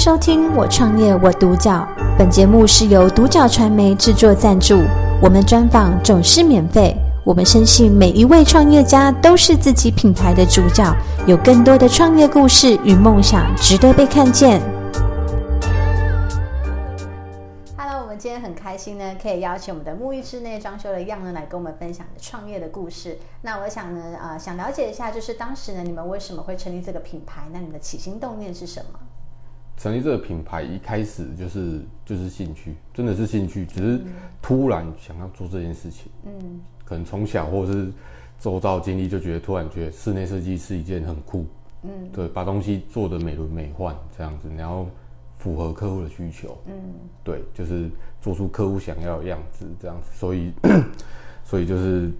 收听《我创业我独角》，本节目是由独角传媒制作赞助，我们专访总是免费。我们深信每一位创业家都是自己品牌的主角，有更多的创业故事与梦想值得被看见。Hello，我们今天很开心呢，可以邀请我们的沐浴室内装修的 Yang 呢来跟我们分享创业的故事。那我想呢，呃，想了解一下，就是当时呢，你们为什么会成立这个品牌？那你们的起心动念是什么？成立这个品牌一开始就是就是兴趣，真的是兴趣，只是突然想要做这件事情。嗯，可能从小或者是周遭经历，就觉得突然觉得室内设计是一件很酷。嗯，对，把东西做得美轮美奂这样子，然后符合客户的需求。嗯，对，就是做出客户想要的样子这样子，所以 所以就是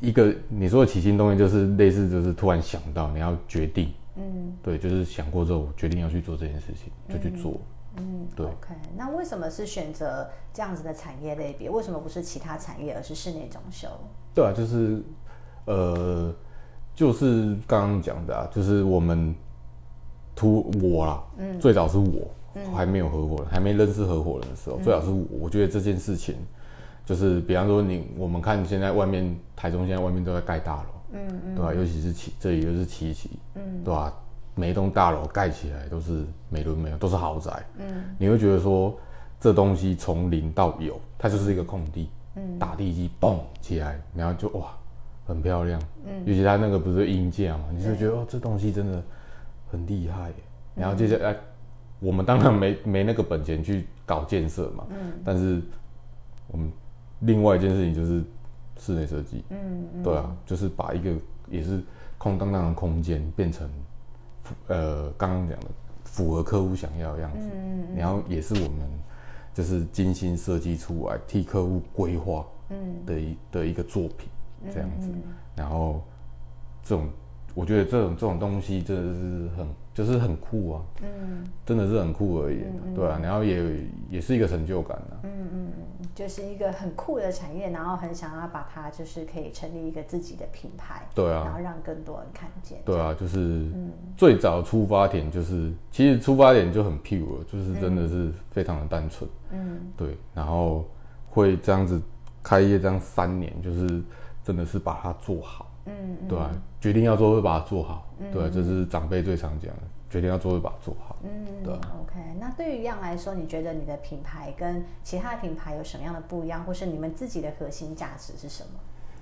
一个你说的起心动念，就是类似就是突然想到你要决定。嗯，对，就是想过之后决定要去做这件事情，就去做。嗯，对。OK，那为什么是选择这样子的产业类别？为什么不是其他产业，而是室内装修？对啊，就是，呃，就是刚刚讲的啊，就是我们图我啦，嗯，最早是我，嗯，还没有合伙人，还没认识合伙人的时候，嗯，最早是我。我觉得这件事情，就是比方说你，我们看现在外面台中现在外面都在盖大楼。嗯嗯，对吧、啊？尤其是七，这里又是七期，嗯，对吧、啊？每一栋大楼盖起来都是美轮美奂，都是豪宅。嗯，你会觉得说，这东西从零到有，它就是一个空地，嗯，打地基，嘣起来，然后就哇，很漂亮。嗯，尤其它那个不是硬架嘛，你就觉得哦，这东西真的很厉害。然后接下来，我们当然没没那个本钱去搞建设嘛，嗯，但是我们另外一件事情就是。室内设计，嗯，嗯，对啊，就是把一个也是空荡荡的空间变成，呃，刚刚讲的符合客户想要的样子，嗯，嗯，然后也是我们就是精心设计出来替客户规划，嗯，的一的一个作品这样子，嗯嗯，然后这种。我觉得这种这种东西真的是很，就是很酷啊，嗯，真的是很酷而已，对啊，然后也也是一个成就感啊，嗯嗯嗯，就是一个很酷的产业，然后很想要把它就是可以成立一个自己的品牌，对啊，然后让更多人看见，对啊，就是最早出发点就是，其实出发点就很 pure，就是真的是非常的单纯，嗯，对，然后会这样子开业这样三年，就是真的是把它做好。嗯，对啊，决定要做会把它做好，嗯、对、啊，这是长辈最常讲的，决定要做会把它做好。嗯，对、啊。OK，那对于 Yang 来说，你觉得你的品牌跟其他的品牌有什么样的不一样，或是你们自己的核心价值是什么？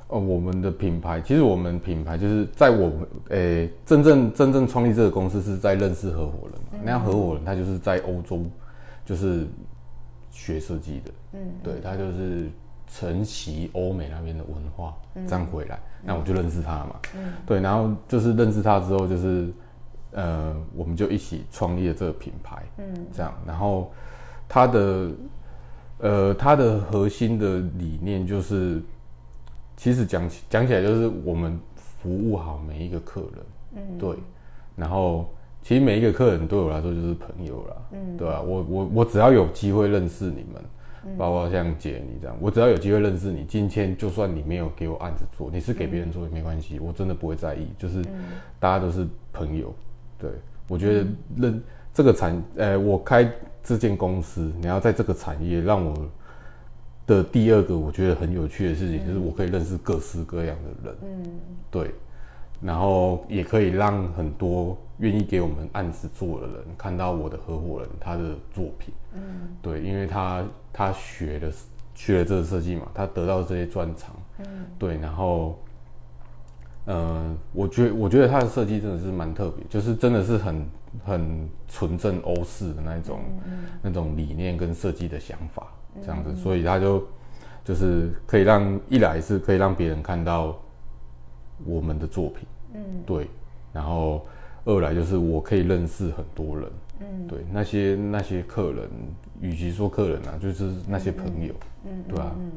哦，我们的品牌，其实我们品牌就是在我们诶、欸、真正真正创立这个公司是在认识合伙人嘛，嗯、那合伙人他就是在欧洲就是学设计的，嗯，对他就是。承袭欧美那边的文化，这样回来，嗯、那我就认识他嘛。嗯，对，然后就是认识他之后，就是呃，我们就一起创立了这个品牌。嗯，这样，然后他的呃，他的核心的理念就是，其实讲起讲起来就是我们服务好每一个客人。嗯，对，然后其实每一个客人对我来说就是朋友啦。嗯，对啊，我我我只要有机会认识你们。包括像姐你这样，我只要有机会认识你，今天就算你没有给我案子做，你是给别人做也没关系，我真的不会在意。就是大家都是朋友，对，我觉得认这个产，呃，我开这间公司，你要在这个产业让我的第二个我觉得很有趣的事情，就是我可以认识各式各样的人，嗯，对。然后也可以让很多愿意给我们案子做的人看到我的合伙人他的作品，嗯，对，因为他他学的学了这个设计嘛，他得到这些专长，嗯，对，然后，呃，我觉我觉得他的设计真的是蛮特别，就是真的是很很纯正欧式的那种，嗯，那种理念跟设计的想法这样子，嗯，所以他就就是可以让一来是可以让别人看到我们的作品。嗯，对，然后二来就是我可以认识很多人，嗯，对，那些那些客人，与其说客人啊，就是那些朋友，嗯，对啊，嗯，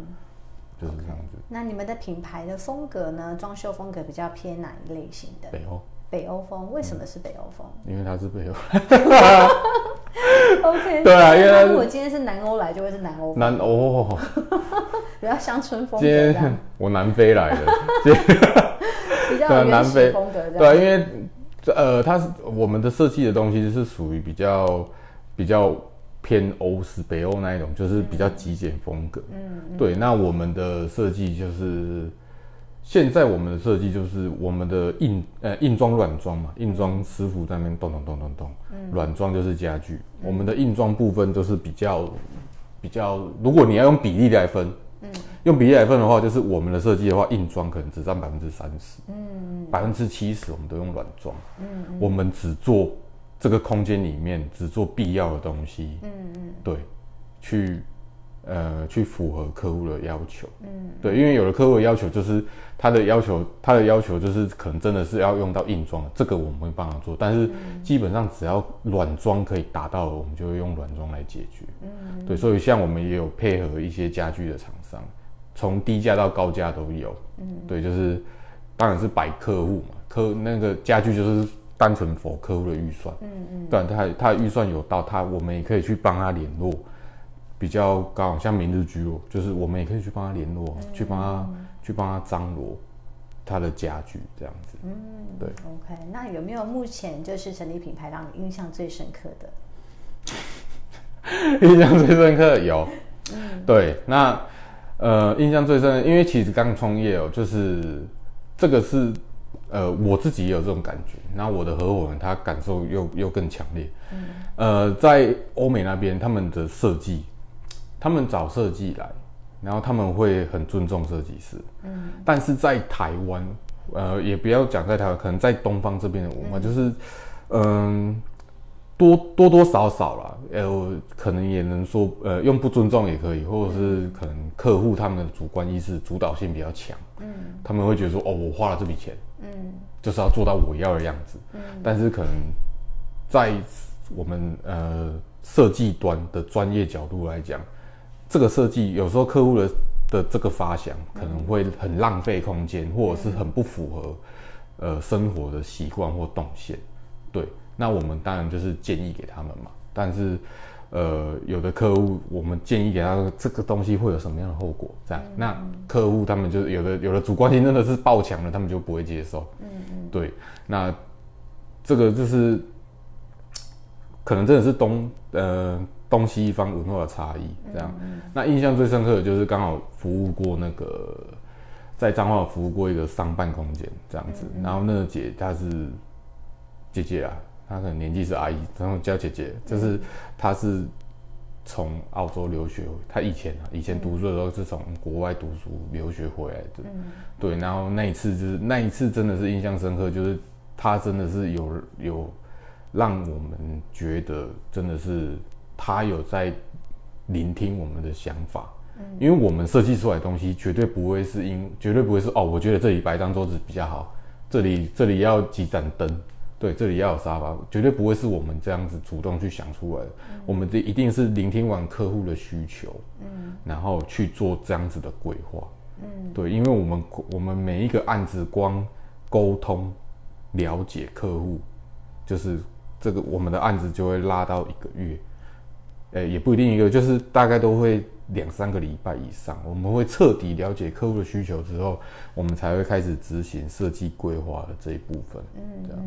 就是这样子。那你们的品牌的风格呢？装修风格比较偏哪一类型的？北欧，北欧风，为什么是北欧风？因为它是北欧。OK，对啊，因为如果今天是南欧来，就会是南欧。南欧，比较乡村风。今天我南非来的。比较南非风格，对，因为呃，它是我们的设计的东西是属于比较比较偏欧式北欧那一种，就是比较极简风格。嗯，嗯对。那我们的设计就是，现在我们的设计就是我们的硬呃硬装软装嘛，硬装师傅在那边咚咚咚咚咚，软装就是家具。我们的硬装部分都是比较比较，如果你要用比例来分。嗯，用比例来分的话，就是我们的设计的话，硬装可能只占百分之三十，嗯，百分之七十我们都用软装，嗯，我们只做这个空间里面只做必要的东西，嗯嗯，对，去呃去符合客户的要求，嗯，对，因为有的客户的要求就是他的要求，他的要求就是可能真的是要用到硬装，这个我们会帮他做，但是基本上只要软装可以达到的，我们就会用软装来解决，嗯，对，所以像我们也有配合一些家具的厂。从低价到高价都有，嗯，对，就是，当然是摆客户嘛，客那个家具就是单纯 for 客户的预算，嗯嗯，但他他的预算有到，他我们也可以去帮他联络比较高，像明日居哦，就是我们也可以去帮他联络，嗯、去帮他、嗯、去帮他张罗他的家具这样子，嗯，对，OK，那有没有目前就是成立品牌让你印象最深刻的？印象最深刻有，嗯，对，那。呃，印象最深的，因为其实刚创业哦，就是这个是呃我自己也有这种感觉，然后我的合伙人他感受又又更强烈。嗯，呃，在欧美那边，他们的设计，他们找设计来，然后他们会很尊重设计师。嗯，但是在台湾，呃，也不要讲在台湾，可能在东方这边的文化，嗯、就是嗯。呃多多多少少啦，呃，可能也能说，呃，用不尊重也可以，或者是可能客户他们的主观意识、主导性比较强，嗯，他们会觉得说，哦，我花了这笔钱，嗯，就是要做到我要的样子，嗯，但是可能在我们呃设计端的专业角度来讲，这个设计有时候客户的的这个发想可能会很浪费空间，或者是很不符合呃生活的习惯或动线，对。那我们当然就是建议给他们嘛，但是，呃，有的客户我们建议给他这个东西会有什么样的后果？这样，嗯、那客户他们就是有的有的主观性真的是爆强了，他们就不会接受。嗯嗯，对，那这个就是可能真的是东呃东西方文化的差异这样。嗯嗯，那印象最深刻的就是刚好服务过那个在彰化服务过一个商办空间这样子，嗯嗯，然后那个姐她是姐姐啊。她可能年纪是阿姨，然后叫姐姐，就是她是从澳洲留学，她以前啊，以前读书的时候是从国外读书留学回来的，嗯、对，然后那一次就是那一次真的是印象深刻，就是她真的是有有让我们觉得真的是她有在聆听我们的想法，嗯、因为我们设计出来的东西绝对不会是因绝对不会是哦，我觉得这里摆张桌子比较好，这里这里要几盏灯。对，这里要有沙发，绝对不会是我们这样子主动去想出来的。嗯、我们这一定是聆听完客户的需求，嗯，然后去做这样子的规划，嗯，对，因为我们我们每一个案子光沟通了解客户，就是这个我们的案子就会拉到一个月，诶，也不一定一个，就是大概都会两三个礼拜以上。我们会彻底了解客户的需求之后，我们才会开始执行设计规划的这一部分，嗯，这样。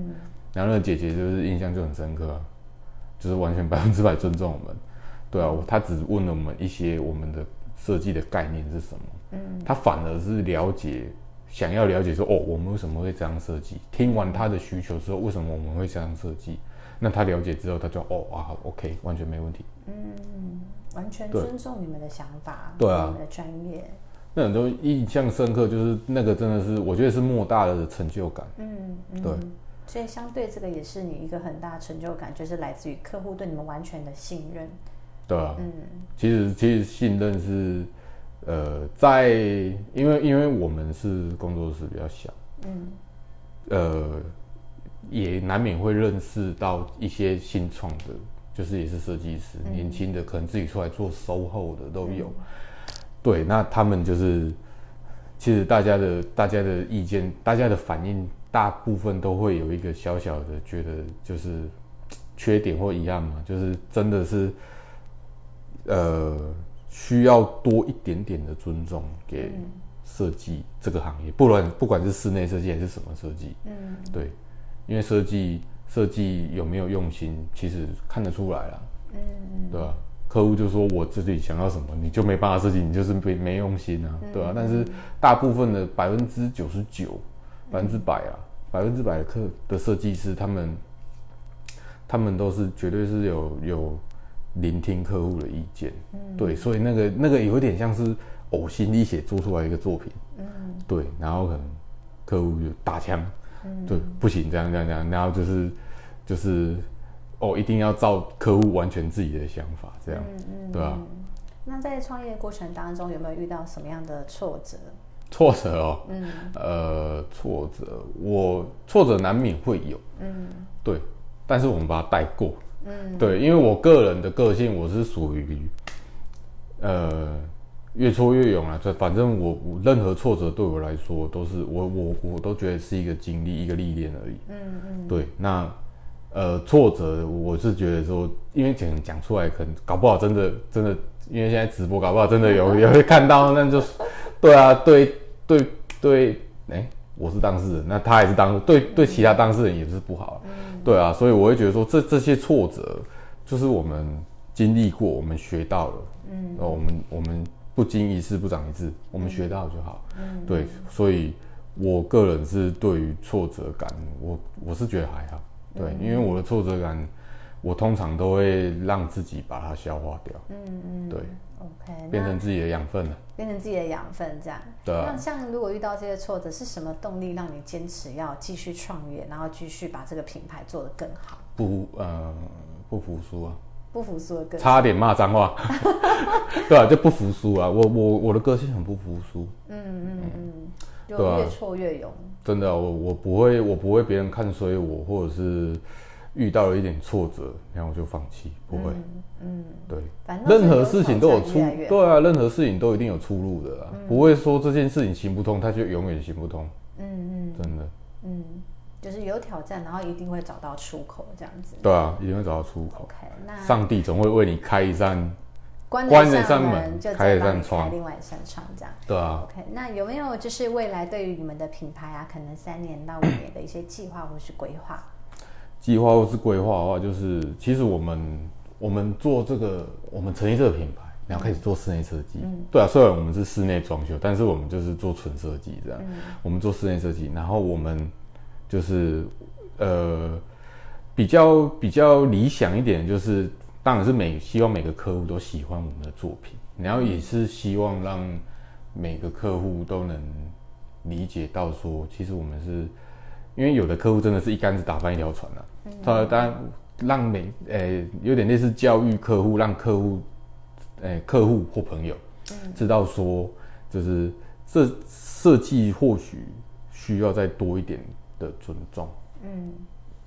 然后那个姐姐就是印象就很深刻，就是完全 百分之百尊重我们，对啊，她只问了我们一些我们的设计的概念是什么，嗯，她反而是了解，想要了解说哦，我们为什么会这样设计？听完她的需求之后，为什么我们会这样设计？那他了解之后，他就哦啊好，OK，完全没问题，嗯，完全尊重你们的想法，对啊，你们的专业，那很多印象深刻，就是那个真的是我觉得是莫大的成就感，嗯，嗯。对。所以相对这个也是你一个很大的成就感，就是来自于客户对你们完全的信任。对啊，嗯，其实其实信任是，呃，在因为因为我们是工作室比较小，嗯，呃，也难免会认识到一些新创的，就是也是设计师，嗯、年轻的可能自己出来做 SOHO 的都有。嗯、对，那他们就是，其实大家的大家的意见，大家的反应。大部分都会有一个小小的觉得就是缺点或遗憾嘛，就是真的是呃需要多一点点的尊重给设计这个行业，不管不管是室内设计还是什么设计，嗯，对，因为设计设计有没有用心，其实看得出来啦，嗯，对吧、啊？客户就说我自己想要什么，你就没办法设计，你就是没没用心啊，对吧、啊？但是大部分的百分之九十九、百分之百啊，百分之百的客的设计师，他们他们都是绝对是有有聆听客户的意见，嗯，对，所以那个那个有点像是呕心沥血做出来一个作品，嗯，对，然后可能客户就打枪，嗯，对，不行，这样这样这样，然后就是就是。哦，一定要照客户完全自己的想法，这样，嗯嗯，对吧？那在创业过程当中，有没有遇到什么样的挫折？挫折哦，嗯，呃，挫折，我挫折难免会有，嗯，对，但是我们把它带过，嗯，对，因为我个人的个性，我是属于，呃，越挫越勇啊，这反正我我任何挫折对我来说都是我我我都觉得是一个经历，一个历练而已，嗯嗯，对，那。呃，挫折，我是觉得说，因为讲讲出来，可能搞不好真的真的，因为现在直播，搞不好真的有 也会看到，那就是，对啊，对对对，哎、欸，我是当事人，那他也是当，对对其他当事人也是不好，对啊，所以我会觉得说，这这些挫折，就是我们经历过，我们学到了，嗯，我们我们不经一事不长一智，我们学到就好，嗯，对，所以我个人是对于挫折感，我我是觉得还好。对，因为我的挫折感，我通常都会让自己把它消化掉。嗯嗯，对，OK，变成自己的养分了。变成自己的养分，这样。对。那像如果遇到这些挫折，是什么动力让你坚持要继续创业，然后继续把这个品牌做得更好？不，呃，不服输啊。不服输的个性。差点骂脏话。对啊，就不服输啊！我我我的个性很不服输。嗯嗯嗯。就越挫越勇。真的，我我不会，我不会别人看衰我，或者是遇到了一点挫折，然后我就放弃，不会。嗯，对，任何事情都有出，对啊，任何事情都一定有出路的啊，不会说这件事情行不通，它就永远行不通。嗯嗯，真的。嗯，就是有挑战，然后一定会找到出口，这样子。对啊，一定会找到出口。OK，那上帝总会为你开一扇。关了一扇门，就再帮你开另外一扇窗，这样。对啊。OK，那有没有就是未来对于你们的品牌啊，可能三年到五年的一些计划或是规划？计划或是规划的话，就是其实我们我们做这个，我们成立这个品牌，然后开始做室内设计。嗯。对啊，虽然我们是室内装修，但是我们就是做纯设计这样。嗯。我们做室内设计，然后我们就是呃比较比较理想一点就是。当然是每希望每个客户都喜欢我们的作品，然后也是希望让每个客户都能理解到说，其实我们是，因为有的客户真的是一竿子打翻一条船了、啊。他当然让每呃、欸、有点类似教育客户，让客户呃、欸、客户或朋友知道说，就是这设计或许需要再多一点的尊重。嗯。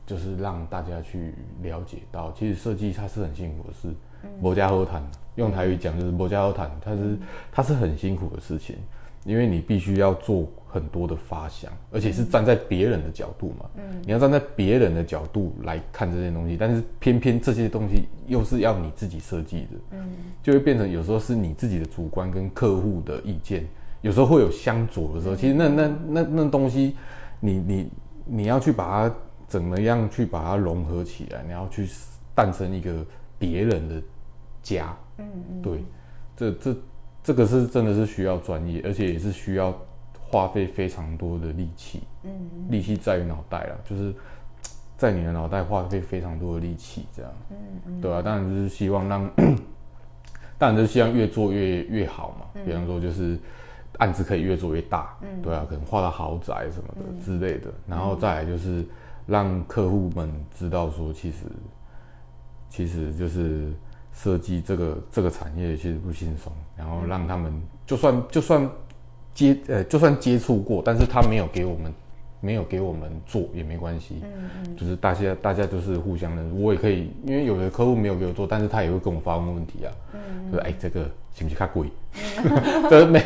就是让大家去了解到，其实设计它是很辛苦的事，某家好谈，用台语讲就是某家好谈，它是它是很辛苦的事情，因为你必须要做很多的发想，而且是站在别人的角度嘛，嗯，你要站在别人的角度来看这些东西，但是偏偏这些东西又是要你自己设计的，嗯，就会变成有时候是你自己的主观跟客户的意见，有时候会有相左的时候，其实那那那那东西你，你你你要去把它。怎么样去把它融合起来？你要去诞生一个别人的家，嗯嗯，对，这这这个是真的是需要专业，而且也是需要花费非常多的力气，嗯，力气在于脑袋了，就是 在你的脑袋花费非常多的力气，这样，嗯嗯，对啊，当然就是希望让，当然就是希望越做越越好嘛，比方说就是案子可以越做越大，嗯，对啊，可能画到豪宅什么的之类的，然后再来就是。让客户们知道说，其实其实就是设计这个这个产业其实不轻松，然后让他们就算就算接呃就算接触过，但是他没有给我们没有给我们做也没关系，嗯嗯，就是大家大家就是互相的，我也可以，因为有的客户没有给我做，但是他也会跟我发问问题啊，嗯，说哎这个行不行？太贵，就是没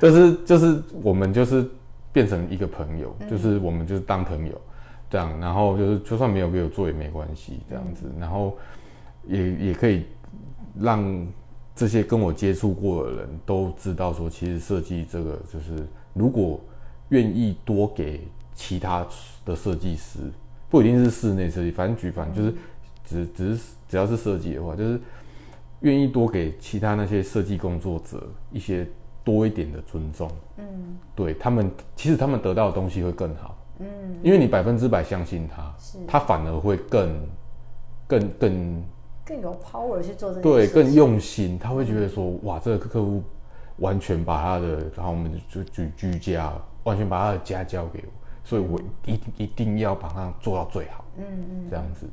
就是就是我们就是变成一个朋友，就是我们就是当朋友。这样，然后就是就算没有给我做也没关系，这样子，然后也也可以让这些跟我接触过的人都知道说，其实设计这个就是，如果愿意多给其他的设计师，不一定是室内设计，反正举凡就是只只是只要是设计的话，就是愿意多给其他那些设计工作者一些多一点的尊重。嗯，对他们，其实他们得到的东西会更好。嗯，因为你百分之百相信他，是他反而会更更更更有 power 去做这个。对，更用心，他会觉得说，嗯、哇，这个客户完全把他的，然后我们就居居家，完全把他的家交给我。所以我一定一定要把它做到最好，嗯嗯，这样子。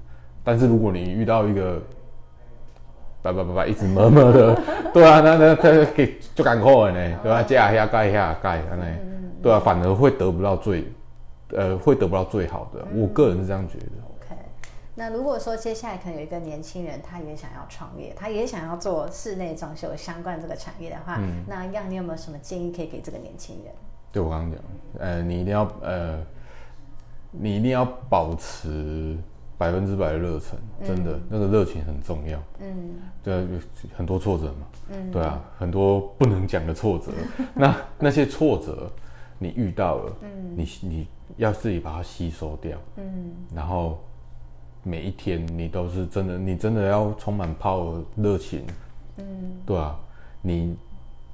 但是如果你遇到一个，叭叭叭叭一直磨磨的，对啊，那那他给就赶快呢，对吧？加一下盖一下盖，那对啊，反而会得不到最，呃，会得不到最好的。我个人是这样觉得。OK，那如果说接下来可能有一个年轻人，他也想要创业，他也想要做室内装修相关这个产业的话，那样你有没有什么建议可以给这个年轻人？对我刚刚讲，呃，你一定要呃，你一定要保持百分之百的热忱，真的，嗯、那个热情很重要。嗯，对，很多挫折嘛。嗯，对啊，很多不能讲的挫折。那那些挫折你遇到了，嗯，你你要自己把它吸收掉。嗯，然后每一天你都是真的，你真的要充满 power 热情。嗯，对啊，你。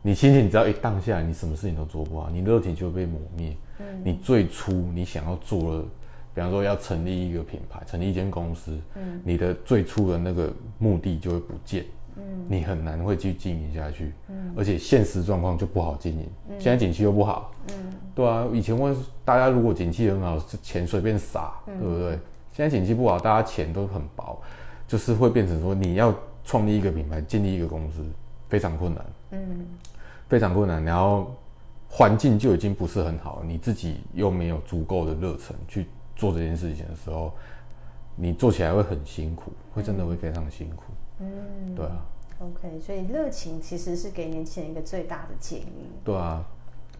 你心情只要一荡下来，你什么事情都做不好，你热情就会被磨灭。嗯，你最初你想要做的，比方说要成立一个品牌，成立一间公司，嗯，你的最初的那个目的就会不见，嗯，你很难会去经营下去，嗯，而且现实状况就不好经营，嗯，现在景气又不好，嗯，对啊，以前问大家如果景气很好，钱随便撒，对不对？现在景气不好，大家钱都很薄，就是会变成说你要创立一个品牌，建立一个公司非常困难，嗯。非常困难，然后环境就已经不是很好，你自己又没有足够的热忱去做这件事情的时候，你做起来会很辛苦，会真的会非常辛苦。嗯，对啊。OK，所以热情其实是给年轻人一个最大的建议。对啊。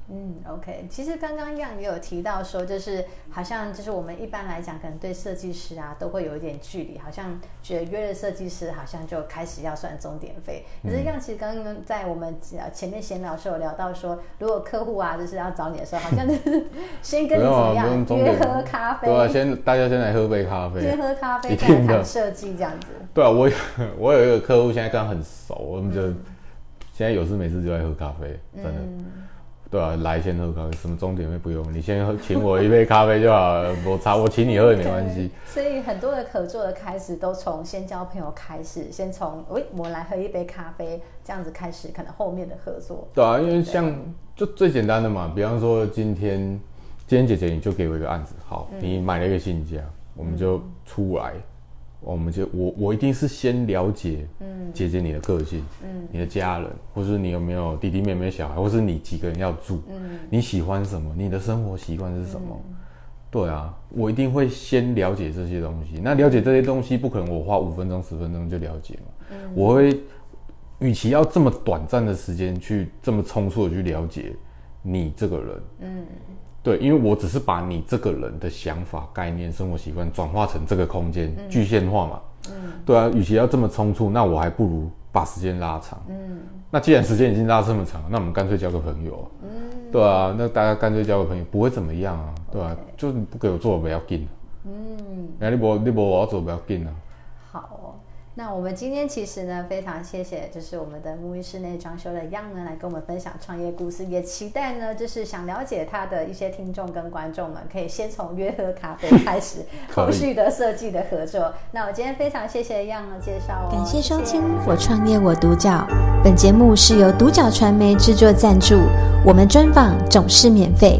嗯，OK，其实刚刚样也有提到说，就是好像就是我们一般来讲，可能对设计师啊都会有一点距离，好像觉得约了设计师，好像就开始要算钟点费。可是样其实刚刚在我们前面闲聊的时候有聊到说，如果客户啊就是要找你的时候，好像就是 先跟你怎么样约喝咖啡，对啊，先大家先来喝杯咖啡，先喝咖啡再谈设计这样子。对啊，我我有一个客户现在跟他很熟，我们就、嗯、现在有事没事就在喝咖啡，真的。嗯对啊，来先喝咖啡，什么终点会不用，你先喝，请我一杯咖啡就好了。我茶我请你喝也没关系。所以很多的合作的开始都从先交朋友开始，先从喂我来喝一杯咖啡这样子开始，可能后面的合作。对啊，因为像就最简单的嘛，比方说今天今天姐姐你就给我一个案子，好，嗯、你买了一个新家，我们就出来。嗯我们就我我一定是先了解，嗯，姐姐你的个性，嗯，你的家人，或是你有没有弟弟妹妹小孩，或是你几个人要住，嗯，你喜欢什么，你的生活习惯是什么？嗯、对啊，我一定会先了解这些东西。那了解这些东西不可能我花五分钟十分钟就了解嘛，嗯，我会，与其要这么短暂的时间去这么匆促的去了解你这个人，嗯。对，因为我只是把你这个人的想法、概念、生活习惯转化成这个空间，嗯、具现化嘛。嗯，对啊，与其要这么冲突，那我还不如把时间拉长。嗯，那既然时间已经拉这么长，那我们干脆交个朋友。嗯，对啊，那大家干脆交个朋友，不会怎么样啊，对吧、啊.就是你不给我做，不要紧。嗯，那你不你不我要做，不要紧啊。好。那我们今天其实呢，非常谢谢，就是我们的沐浴室内装修的样呢，来跟我们分享创业故事。也期待呢，就是想了解他的一些听众跟观众们，可以先从约喝咖啡开始，后续的设计的合作。那我今天非常谢谢样的介绍哦，感谢收听谢谢我创业我独角。本节目是由独角传媒制作赞助，我们专访总是免费。